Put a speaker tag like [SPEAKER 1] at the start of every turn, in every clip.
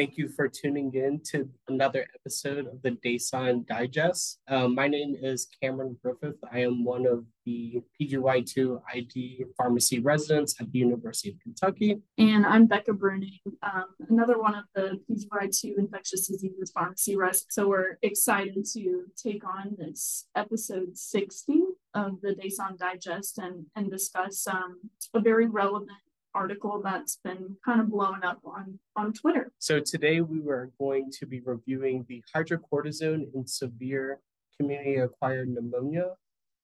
[SPEAKER 1] Thank you for tuning in to another episode of the DASON Digest. Um, my name is Cameron Griffith. I am one of the PGY2 ID pharmacy residents at the University of Kentucky.
[SPEAKER 2] And I'm Becca Bruning, um, another one of the PGY2 infectious diseases pharmacy residents. So we're excited to take on this episode 60 of the DASON Digest and, and discuss um, a very relevant article that's been kind of blown up on, on Twitter.
[SPEAKER 1] So today we were going to be reviewing the hydrocortisone in severe community acquired pneumonia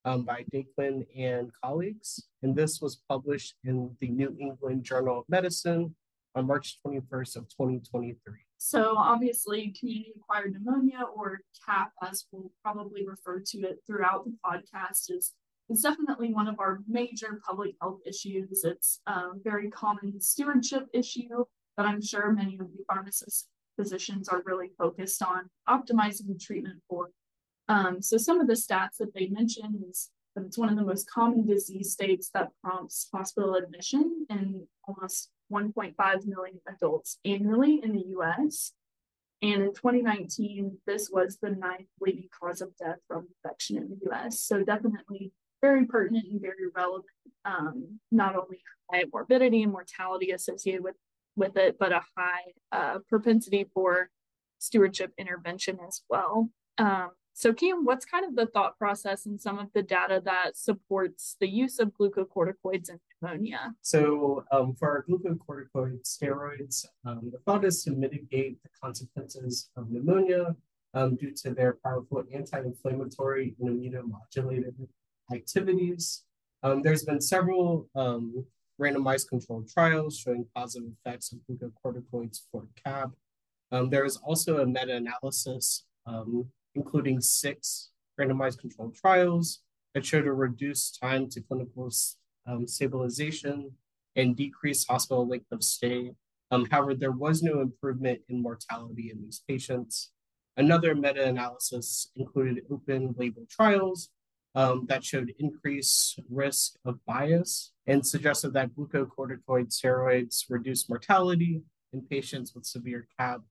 [SPEAKER 1] um, by Dakeman and colleagues. And this was published in the New England Journal of Medicine on March 21st of 2023.
[SPEAKER 2] So obviously community acquired pneumonia or CAP as we'll probably refer to it throughout the podcast is it's definitely one of our major public health issues. It's a very common stewardship issue that I'm sure many of the pharmacists physicians are really focused on optimizing the treatment for. Um, so some of the stats that they mentioned is that it's one of the most common disease states that prompts hospital admission in almost 1.5 million adults annually in the US. And in 2019, this was the ninth leading cause of death from infection in the US. So definitely very pertinent and very relevant. Um, not only high morbidity and mortality associated with with it, but a high uh, propensity for stewardship intervention as well. Um, so, Cam, what's kind of the thought process and some of the data that supports the use of glucocorticoids in pneumonia?
[SPEAKER 1] So, um, for our glucocorticoid steroids, um, the thought is to mitigate the consequences of pneumonia um, due to their powerful anti inflammatory and immunomodulatory activities. Um, there's been several um, randomized controlled trials showing positive effects of glucocorticoids for CAP. Um, there is also a meta-analysis, um, including six randomized controlled trials that showed a reduced time to clinical um, stabilization and decreased hospital length of stay. Um, however, there was no improvement in mortality in these patients. Another meta-analysis included open label trials um, that showed increased risk of bias and suggested that glucocorticoid steroids reduce mortality in patients with severe CAP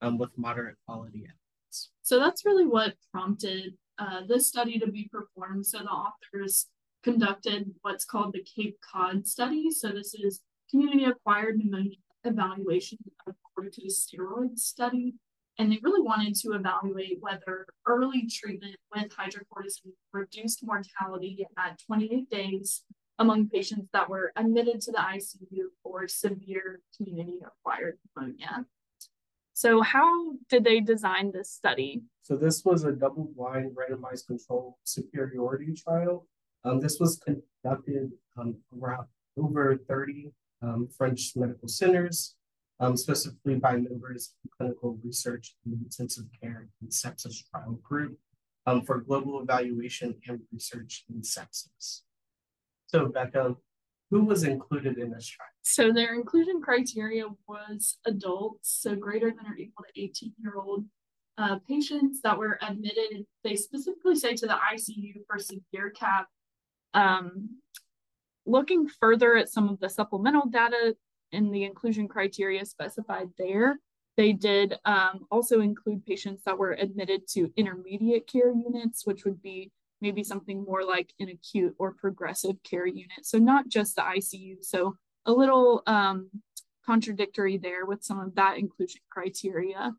[SPEAKER 1] um, with moderate quality evidence.
[SPEAKER 2] So that's really what prompted uh, this study to be performed. So the authors conducted what's called the Cape Cod study. So this is community acquired pneumonia evaluation of corticosteroid study and they really wanted to evaluate whether early treatment with hydrocortisone reduced mortality at 28 days among patients that were admitted to the ICU for severe community acquired pneumonia. So, how did they design this study?
[SPEAKER 1] So, this was a double blind randomized controlled superiority trial. Um, this was conducted um, around over 30 um, French medical centers um, specifically by members of the clinical research the intensive care and sepsis trial group um, for global evaluation and research in sepsis. So Becca, who was included in this trial?
[SPEAKER 2] So their inclusion criteria was adults, so greater than or equal to 18 year old uh, patients that were admitted, they specifically say to the ICU for severe CAP. Um, looking further at some of the supplemental data, in the inclusion criteria specified there. They did um, also include patients that were admitted to intermediate care units, which would be maybe something more like an acute or progressive care unit. So not just the ICU. So a little um, contradictory there with some of that inclusion criteria.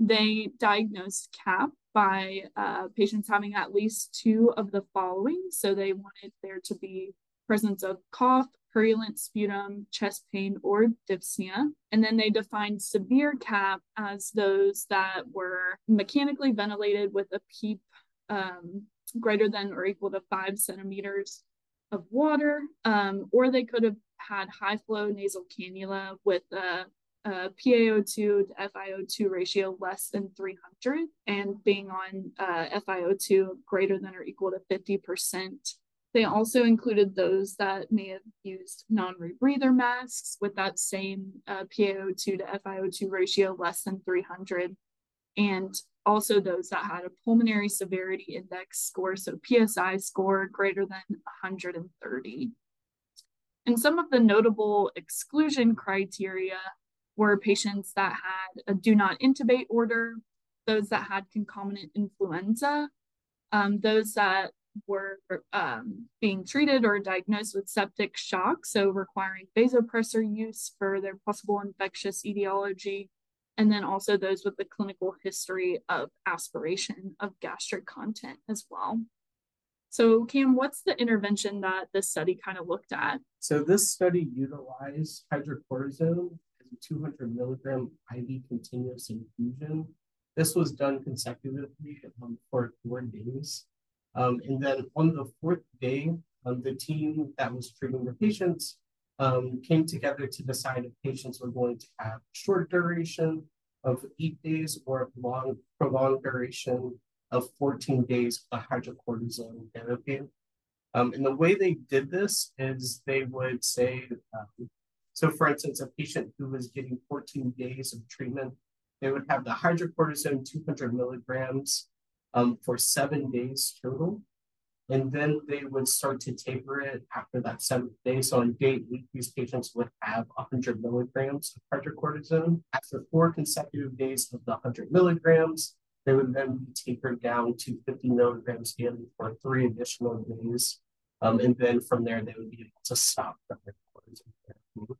[SPEAKER 2] They diagnosed CAP by uh, patients having at least two of the following. So they wanted there to be presence of cough, purulent sputum, chest pain, or dyspnea. And then they defined severe CAP as those that were mechanically ventilated with a PEEP um, greater than or equal to five centimeters of water, um, or they could have had high flow nasal cannula with a, a PaO2 to FiO2 ratio less than 300 and being on uh, FiO2 greater than or equal to 50%. They also included those that may have used non-rebreather masks with that same uh, PaO2 to FiO2 ratio less than 300, and also those that had a pulmonary severity index score, so PSI score greater than 130. And some of the notable exclusion criteria were patients that had a do not intubate order, those that had concomitant influenza, um, those that were um, being treated or diagnosed with septic shock, so requiring vasopressor use for their possible infectious etiology, and then also those with the clinical history of aspiration of gastric content as well. So, Cam, what's the intervention that this study kind of looked at?
[SPEAKER 1] So, this study utilized hydrocortisone as a 200 milligram IV continuous infusion. This was done consecutively for four days. Um, and then on the fourth day, um, the team that was treating the patients um, came together to decide if patients were going to have short duration of eight days or a long prolonged duration of 14 days of hydrocortisone therapy. Um, and the way they did this is they would say, um, so for instance, a patient who was getting 14 days of treatment, they would have the hydrocortisone 200 milligrams um, for seven days total. And then they would start to taper it after that seventh day. So on day eight, these patients would have 100 milligrams of hydrocortisone. After four consecutive days of the 100 milligrams, they would then be tapered down to 50 milligrams daily for three additional days. Um, and then from there, they would be able to stop the hydrocortisone therapy.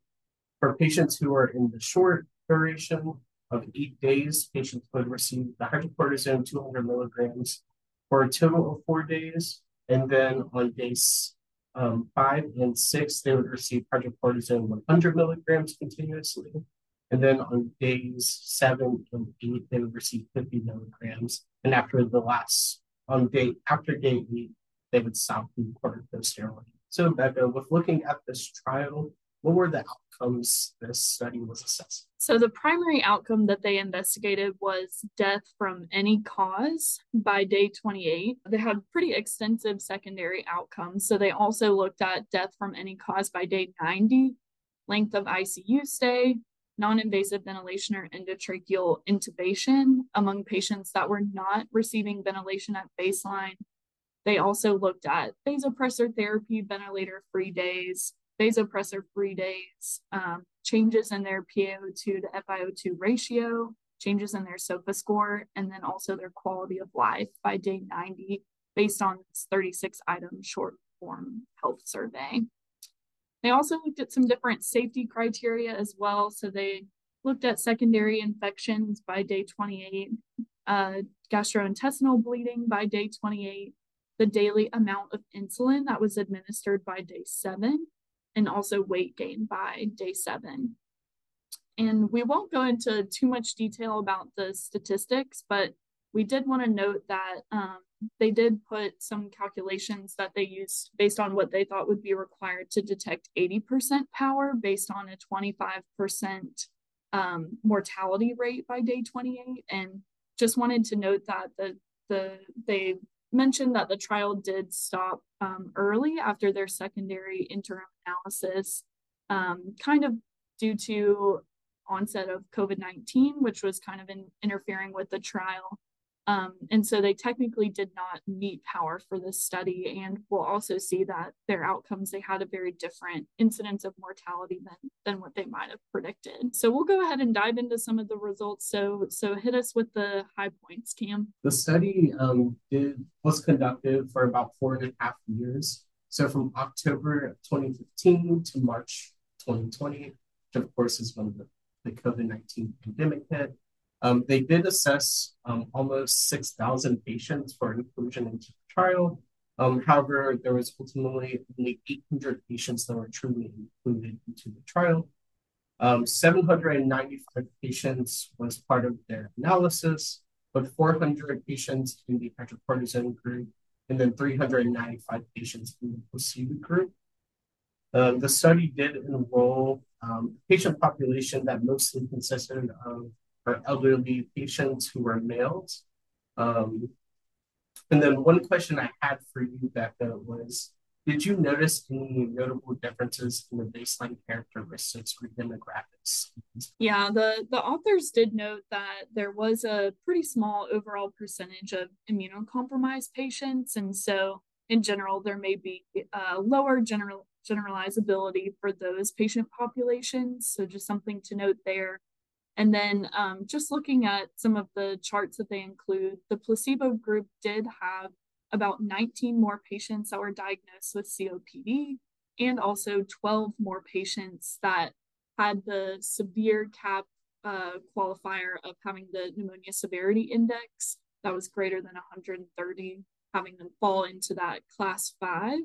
[SPEAKER 1] For patients who are in the short duration of eight days, patients would receive the hydrocortisone 200 milligrams for a total of four days. And then on days um, five and six, they would receive hydrocortisone 100 milligrams continuously. And then on days seven and eight, they would receive 50 milligrams. And after the last, on day, after day eight, they would stop the corticosteroid. So Becca, with looking at this trial, what were the outcomes this study was assessing?
[SPEAKER 2] So, the primary outcome that they investigated was death from any cause by day 28. They had pretty extensive secondary outcomes. So, they also looked at death from any cause by day 90, length of ICU stay, non invasive ventilation or endotracheal intubation among patients that were not receiving ventilation at baseline. They also looked at vasopressor therapy, ventilator free days, vasopressor free days, um, changes in their PaO2 to FiO2 ratio, changes in their SOFA score, and then also their quality of life by day 90 based on this 36 item short form health survey. They also looked at some different safety criteria as well. So they looked at secondary infections by day 28, uh, gastrointestinal bleeding by day 28, the daily amount of insulin that was administered by day seven, and also weight gain by day seven. And we won't go into too much detail about the statistics, but we did want to note that um, they did put some calculations that they used based on what they thought would be required to detect 80% power based on a 25% um, mortality rate by day 28. And just wanted to note that the, the they mentioned that the trial did stop um, early after their secondary interim analysis, um, kind of due to onset of COVID-19, which was kind of in, interfering with the trial. Um, and so they technically did not meet power for this study. And we'll also see that their outcomes, they had a very different incidence of mortality than, than what they might have predicted. So we'll go ahead and dive into some of the results. So, so hit us with the high points, Cam.
[SPEAKER 1] The study um, did, was conducted for about four and a half years. So from October of 2015 to March 2020, which of course is when the, the COVID-19 pandemic hit. Um, they did assess um, almost 6,000 patients for inclusion into the trial. Um, however, there was ultimately only 800 patients that were truly included into the trial. Um, 795 patients was part of their analysis, but 400 patients in the hydrocortisone group, and then 395 patients in the placebo group. Uh, the study did enroll um, patient population that mostly consisted of our elderly patients who are males. Um, and then one question I had for you, Becca, was did you notice any notable differences in the baseline characteristics or demographics?
[SPEAKER 2] Yeah, the, the authors did note that there was a pretty small overall percentage of immunocompromised patients. And so, in general, there may be a lower general generalizability for those patient populations. So, just something to note there. And then um, just looking at some of the charts that they include, the placebo group did have about 19 more patients that were diagnosed with COPD and also 12 more patients that had the severe CAP uh, qualifier of having the pneumonia severity index that was greater than 130, having them fall into that class five,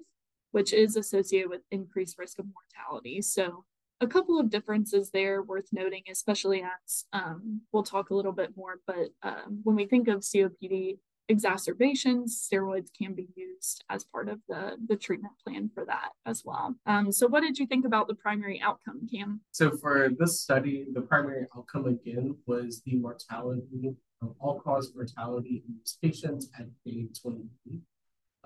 [SPEAKER 2] which is associated with increased risk of mortality. So a couple of differences there worth noting, especially as um, we'll talk a little bit more, but um, when we think of COPD, exacerbations, steroids can be used as part of the, the treatment plan for that as well. Um, so what did you think about the primary outcome, Cam?
[SPEAKER 1] So for this study, the primary outcome again was the mortality, of all-cause mortality in these patients at day 28.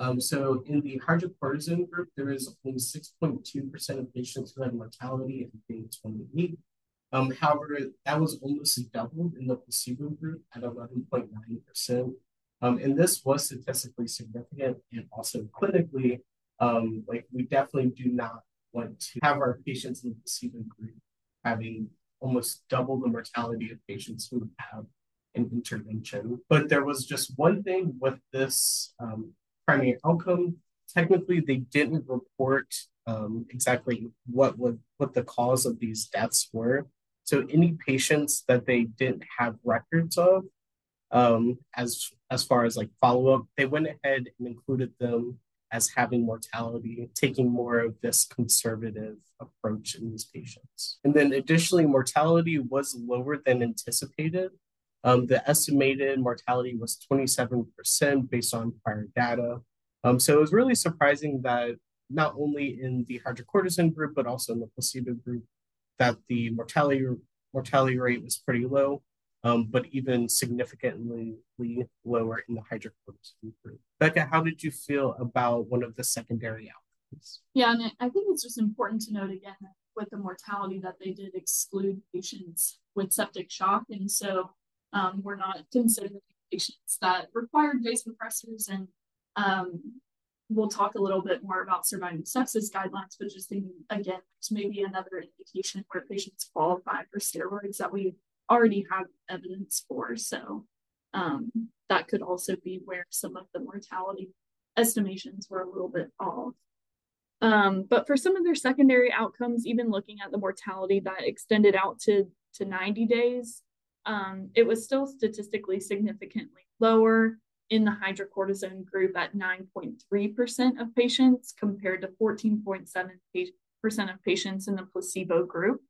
[SPEAKER 1] Um, so in the hydrocortisone group, there is only 6.2% of patients who had mortality at day 28. Um, however, that was almost doubled in the placebo group at 11.9%. Um, and this was statistically significant and also clinically, um, like we definitely do not want to have our patients in the placebo group having almost double the mortality of patients who have an intervention. But there was just one thing with this um, primary outcome. Technically, they didn't report um, exactly what would what the cause of these deaths were. So any patients that they didn't have records of, um, as as far as like follow up, they went ahead and included them as having mortality, taking more of this conservative approach in these patients. And then additionally, mortality was lower than anticipated. Um, the estimated mortality was 27% based on prior data. Um, so it was really surprising that not only in the hydrocortisone group, but also in the placebo group, that the mortality mortality rate was pretty low um, but even significantly lower in the hydrocortisone group. Becca, how did you feel about one of the secondary outcomes?
[SPEAKER 2] Yeah, and I think it's just important to note again with the mortality that they did exclude patients with septic shock. And so um, we're not considering patients that required vasopressors. And um, we'll talk a little bit more about surviving sepsis guidelines, but just thinking again, maybe another indication where patients qualify for steroids that we already have evidence for. So um, that could also be where some of the mortality estimations were a little bit off. Um, but for some of their secondary outcomes, even looking at the mortality that extended out to, to 90 days, um, it was still statistically significantly lower in the hydrocortisone group at 9.3% of patients compared to 14.7% of patients in the placebo group.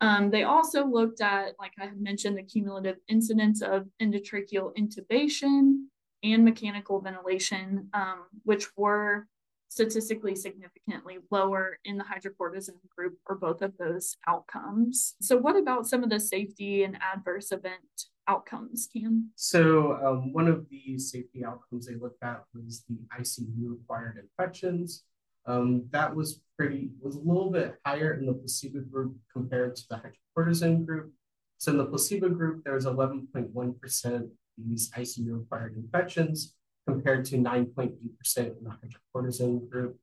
[SPEAKER 2] Um, they also looked at, like I mentioned, the cumulative incidence of endotracheal intubation and mechanical ventilation, um, which were statistically significantly lower in the hydrocortisone group for both of those outcomes. So, what about some of the safety and adverse event outcomes, Cam?
[SPEAKER 1] So, um, one of the safety outcomes they looked at was the ICU acquired infections. Um, that was pretty was a little bit higher in the placebo group compared to the hydrocortisone group. So in the placebo group, there was 11.1% these ICU acquired infections compared to 9.8% in the hydrocortisone group.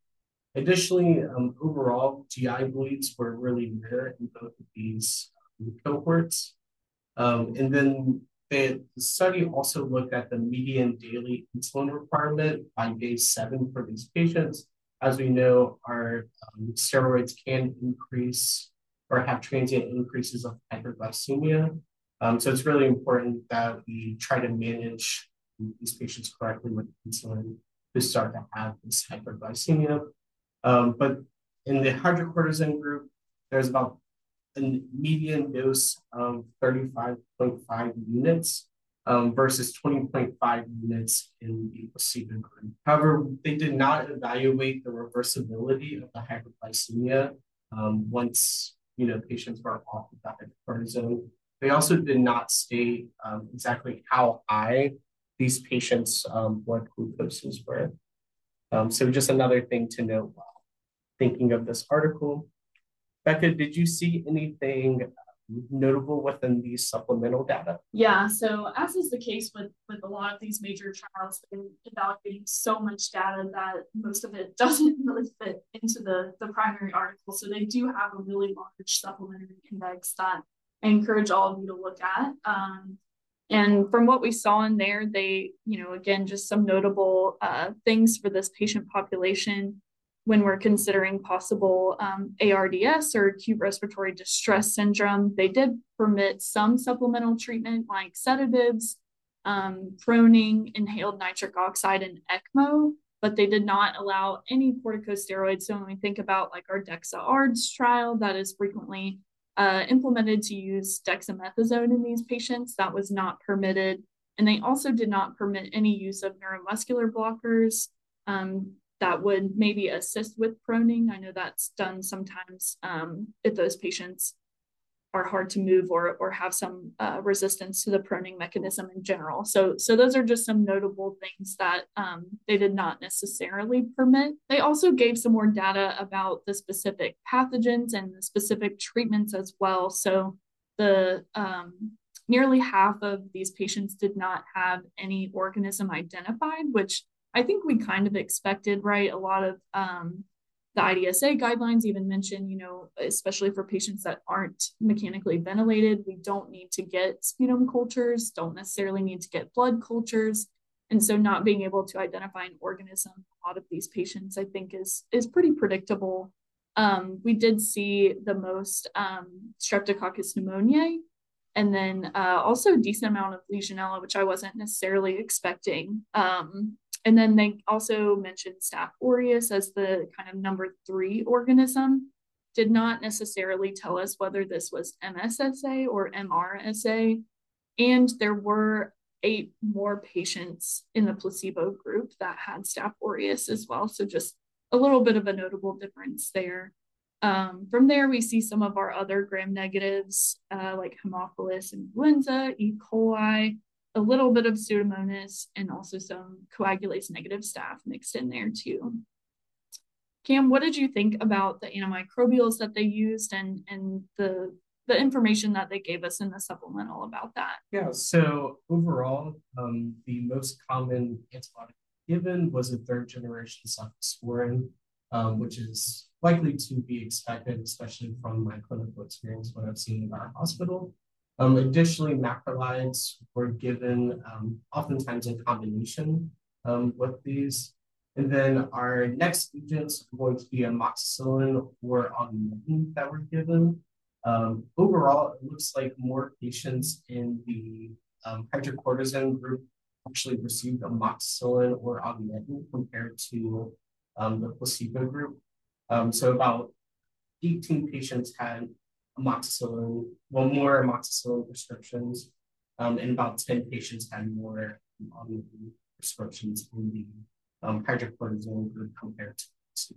[SPEAKER 1] Additionally, um, overall, GI bleeds were really rare in both of these um, cohorts. Um, and then the study also looked at the median daily insulin requirement by day seven for these patients as we know, our um, steroids can increase or have transient increases of hyperglycemia. Um, so it's really important that we try to manage these patients correctly with insulin who start to have this hyperglycemia. Um, but in the hydrocortisone group, there's about a median dose of 35.5 units um, versus 20.5 units in the placebo group. However, they did not evaluate the reversibility of the hyperglycemia um, once you know patients were off of the hydrocortisone. They also did not state um, exactly how high these patients' um, blood glucoses were. Um, so just another thing to note while thinking of this article. Becca, did you see anything notable within these supplemental data?
[SPEAKER 2] Yeah, so as is the case with with a lot of these major trials, they're evaluating so much data that most of it doesn't really fit into the the primary article. So they do have a really large supplementary index that I encourage all of you to look at. Um, and from what we saw in there, they, you know, again, just some notable uh, things for this patient population when we're considering possible um, ARDS or acute respiratory distress syndrome. They did permit some supplemental treatment like sedatives, um, proning, inhaled nitric oxide, and ECMO, but they did not allow any corticosteroids. So when we think about like our DEXA-ARDS trial, that is frequently uh, implemented to use dexamethasone in these patients, that was not permitted. And they also did not permit any use of neuromuscular blockers um, that would maybe assist with proning. I know that's done sometimes um, if those patients are hard to move or or have some uh, resistance to the proning mechanism in general. So so those are just some notable things that um, they did not necessarily permit. They also gave some more data about the specific pathogens and the specific treatments as well. So the um, nearly half of these patients did not have any organism identified, which I think we kind of expected, right? A lot of um, the IDSA guidelines even mention, you know, especially for patients that aren't mechanically ventilated, we don't need to get sputum cultures, don't necessarily need to get blood cultures. And so not being able to identify an organism, a lot of these patients, I think is is pretty predictable. Um, we did see the most um, Streptococcus pneumoniae, and then uh, also a decent amount of Legionella, which I wasn't necessarily expecting. Um, and then they also mentioned Staph aureus as the kind of number three organism. Did not necessarily tell us whether this was MSSA or MRSA. And there were eight more patients in the placebo group that had Staph aureus as well. So just a little bit of a notable difference there. Um, from there, we see some of our other gram negatives uh, like Haemophilus influenza, E. coli, a little bit of Pseudomonas and also some coagulase negative staph mixed in there too. Cam, what did you think about the antimicrobials that they used and, and the, the information that they gave us in the supplemental about that?
[SPEAKER 1] Yeah, so overall, um, the most common antibiotic given was a third generation cephalosporin, um, which is likely to be expected, especially from my clinical experience, what I've seen in our hospital. Um, additionally, macrolides were given um, oftentimes in combination um, with these. And then our next agents are going to be amoxicillin or augmentin that were given. Um, overall, it looks like more patients in the um, hydrocortisone group actually received amoxicillin or augmentin compared to um, the placebo group. So about 18 patients had amoxicillin, well, more amoxicillin prescriptions, um, and about 10 patients had more um, prescriptions in the um, hydrocortisone group compared to.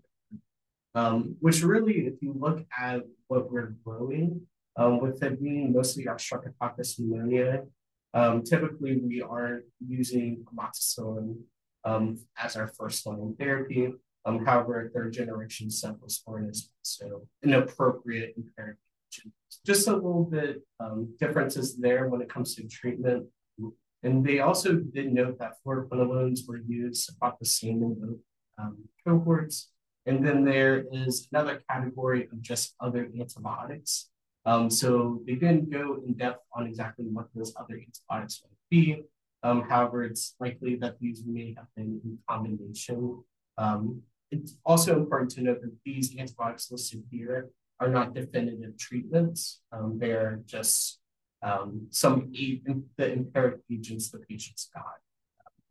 [SPEAKER 1] Um, which really, if you look at what we're growing, um, with it being mostly Streptococcus pneumonia, um, typically we are using amoxicillin um, as our first line therapy. Um, however, third generation cephalosporin is also an appropriate empiric just a little bit um, differences there when it comes to treatment. And they also did note that fluoroquinolones were used about the same in both um, cohorts. And then there is another category of just other antibiotics. Um, so they didn't go in depth on exactly what those other antibiotics might be. Um, however, it's likely that these may have been in combination. Um, it's also important to note that these antibiotics listed here are not definitive treatments. Um, they're just um, some the empiric agents the patients got.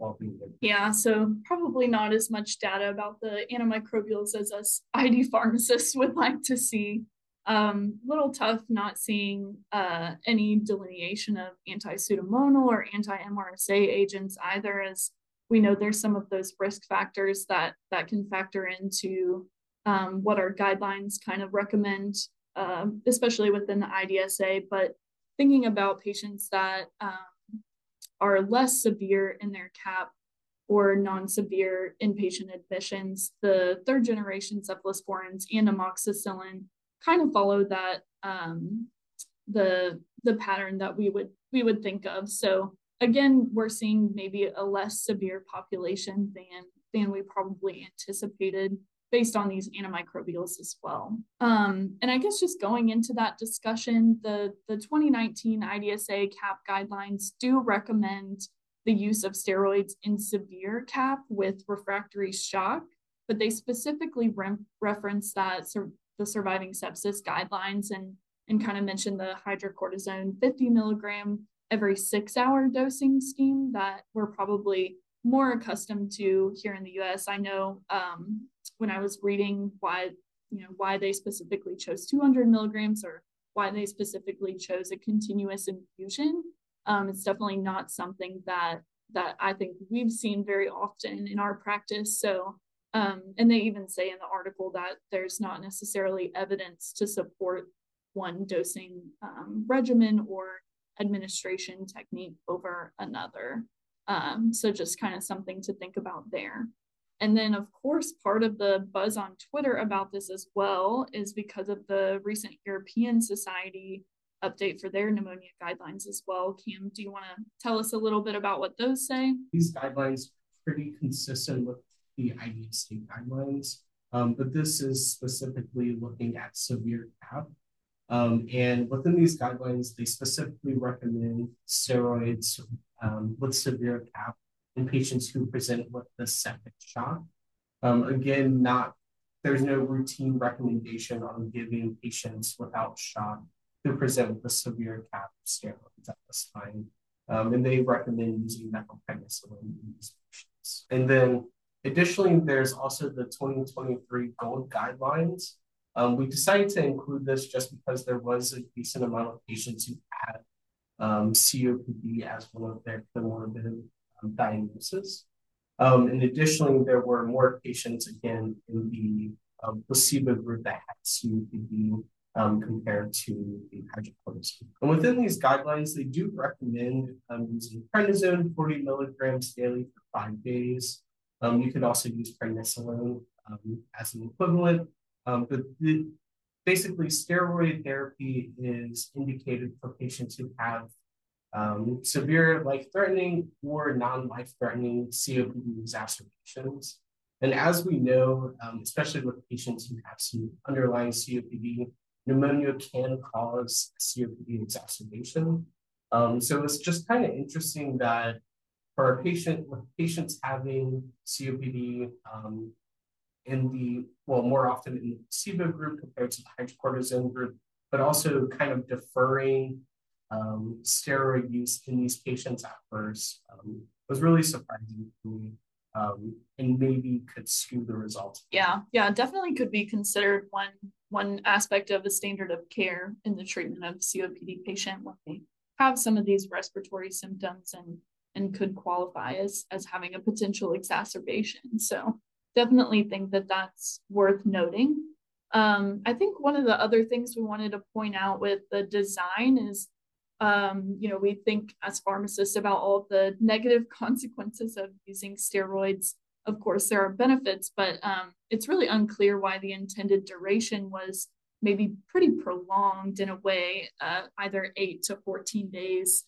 [SPEAKER 1] Uh,
[SPEAKER 2] yeah, so probably not as much data about the antimicrobials as us ID pharmacists would like to see. Um, little tough not seeing uh, any delineation of anti-pseudomonal or anti-MRSA agents either, as we know there's some of those risk factors that that can factor into um, what our guidelines kind of recommend, uh, especially within the IDSA. But thinking about patients that um, are less severe in their CAP or non-severe inpatient admissions, the third generation cephalosporins and amoxicillin kind of follow that um, the the pattern that we would we would think of. So again, we're seeing maybe a less severe population than than we probably anticipated based on these antimicrobials as well. Um, and I guess just going into that discussion, the, the 2019 IDSA CAP guidelines do recommend the use of steroids in severe CAP with refractory shock, but they specifically re reference that sur the surviving sepsis guidelines and, and kind of mention the hydrocortisone 50 milligram every six hour dosing scheme that we're probably more accustomed to here in the US. I know um, when I was reading why, you know, why they specifically chose 200 milligrams or why they specifically chose a continuous infusion. Um, it's definitely not something that that I think we've seen very often in our practice. So, um, and they even say in the article that there's not necessarily evidence to support one dosing um, regimen or administration technique over another. Um, so just kind of something to think about there. And then, of course, part of the buzz on Twitter about this as well is because of the recent European Society update for their pneumonia guidelines as well. Cam, do you want to tell us a little bit about what those say?
[SPEAKER 1] These guidelines are pretty consistent with the IDSA guidelines, um, but this is specifically looking at severe CAP. Um, and within these guidelines, they specifically recommend steroids um, with severe CAP in patients who present with the septic shock. Um, again, not there's no routine recommendation on giving patients without shock who present with the severe CAP steroids at this time. Um, and they recommend using methylprednisolone in these patients. And then additionally, there's also the 2023 GOLD guidelines. Um, we decided to include this just because there was a decent amount of patients who had um, COPD as one of their comorbid diagnosis. Um, and additionally, there were more patients again in the um, placebo group that had COPD um, compared to the hydrocortisone. And within these guidelines, they do recommend um, using prednisone 40 milligrams daily for five days. Um, you could also use prednisolone um, as an equivalent, but the, basically steroid therapy is indicated for patients who have um, severe life-threatening or non-life-threatening COPD exacerbations. And as we know, um, especially with patients who have some underlying COPD, pneumonia can cause COPD exacerbation. Um, so it's just kind of interesting that for a patient, with patients having COPD um, in the, well, more often in the placebo group compared to the hydrocortisone group, but also kind of deferring um, steroid use in these patients at first um, was really surprising to me um, and maybe could skew the results.
[SPEAKER 2] Yeah, yeah, definitely could be considered one one aspect of the standard of care in the treatment of COPD patient when they have some of these respiratory symptoms and and could qualify as as having a potential exacerbation. So definitely think that that's worth noting. Um, I think one of the other things we wanted to point out with the design is um, you know, we think as pharmacists about all the negative consequences of using steroids. Of course, there are benefits, but um, it's really unclear why the intended duration was maybe pretty prolonged in a way, uh, either eight to 14 days.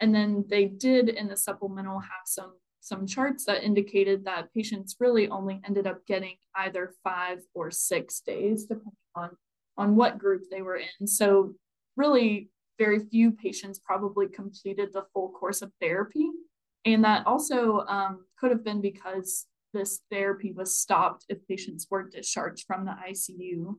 [SPEAKER 2] And then they did in the supplemental have some some charts that indicated that patients really only ended up getting either five or six days, depending on on what group they were in. So really very few patients probably completed the full course of therapy. And that also um, could have been because this therapy was stopped if patients were discharged from the ICU.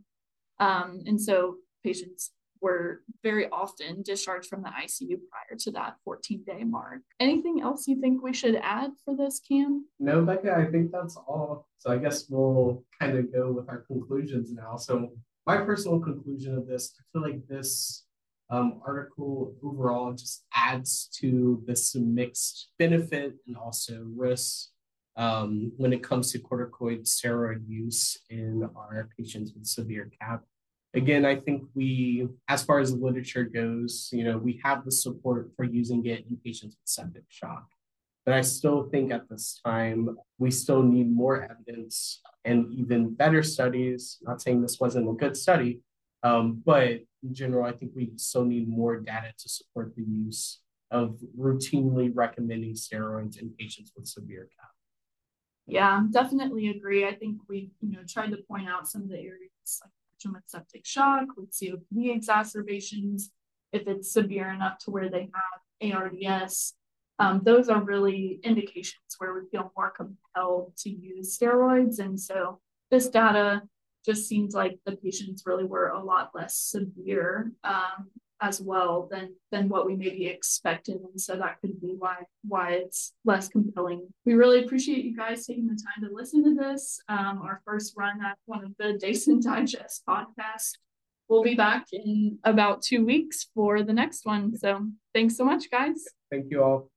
[SPEAKER 2] Um, and so patients were very often discharged from the ICU prior to that 14 day mark. Anything else you think we should add for this, Cam?
[SPEAKER 1] No, Becca, I think that's all. So I guess we'll kind of go with our conclusions now. So, my personal conclusion of this, I feel like this um, article overall just adds to this mixed benefit and also risks um, when it comes to corticoid steroid use in our patients with severe CAP. Again, I think we, as far as the literature goes, you know, we have the support for using it in patients with septic shock. But I still think at this time, we still need more evidence and even better studies. Not saying this wasn't a good study, um, but in general, I think we still need more data to support the use of routinely recommending steroids in patients with severe CAP.
[SPEAKER 2] Yeah, definitely agree. I think we, you know, tried to point out some of the areas like septic shock, with COPD exacerbations, if it's severe enough to where they have ARDS. Um, those are really indications where we feel more compelled to use steroids. And so this data just seems like the patients really were a lot less severe um, as well than than what we maybe expected. And so that could be why why it's less compelling. We really appreciate you guys taking the time to listen to this. Um, our first run at one of the Dason digest podcasts. We'll be back in about two weeks for the next one. So thanks so much guys.
[SPEAKER 1] Thank you all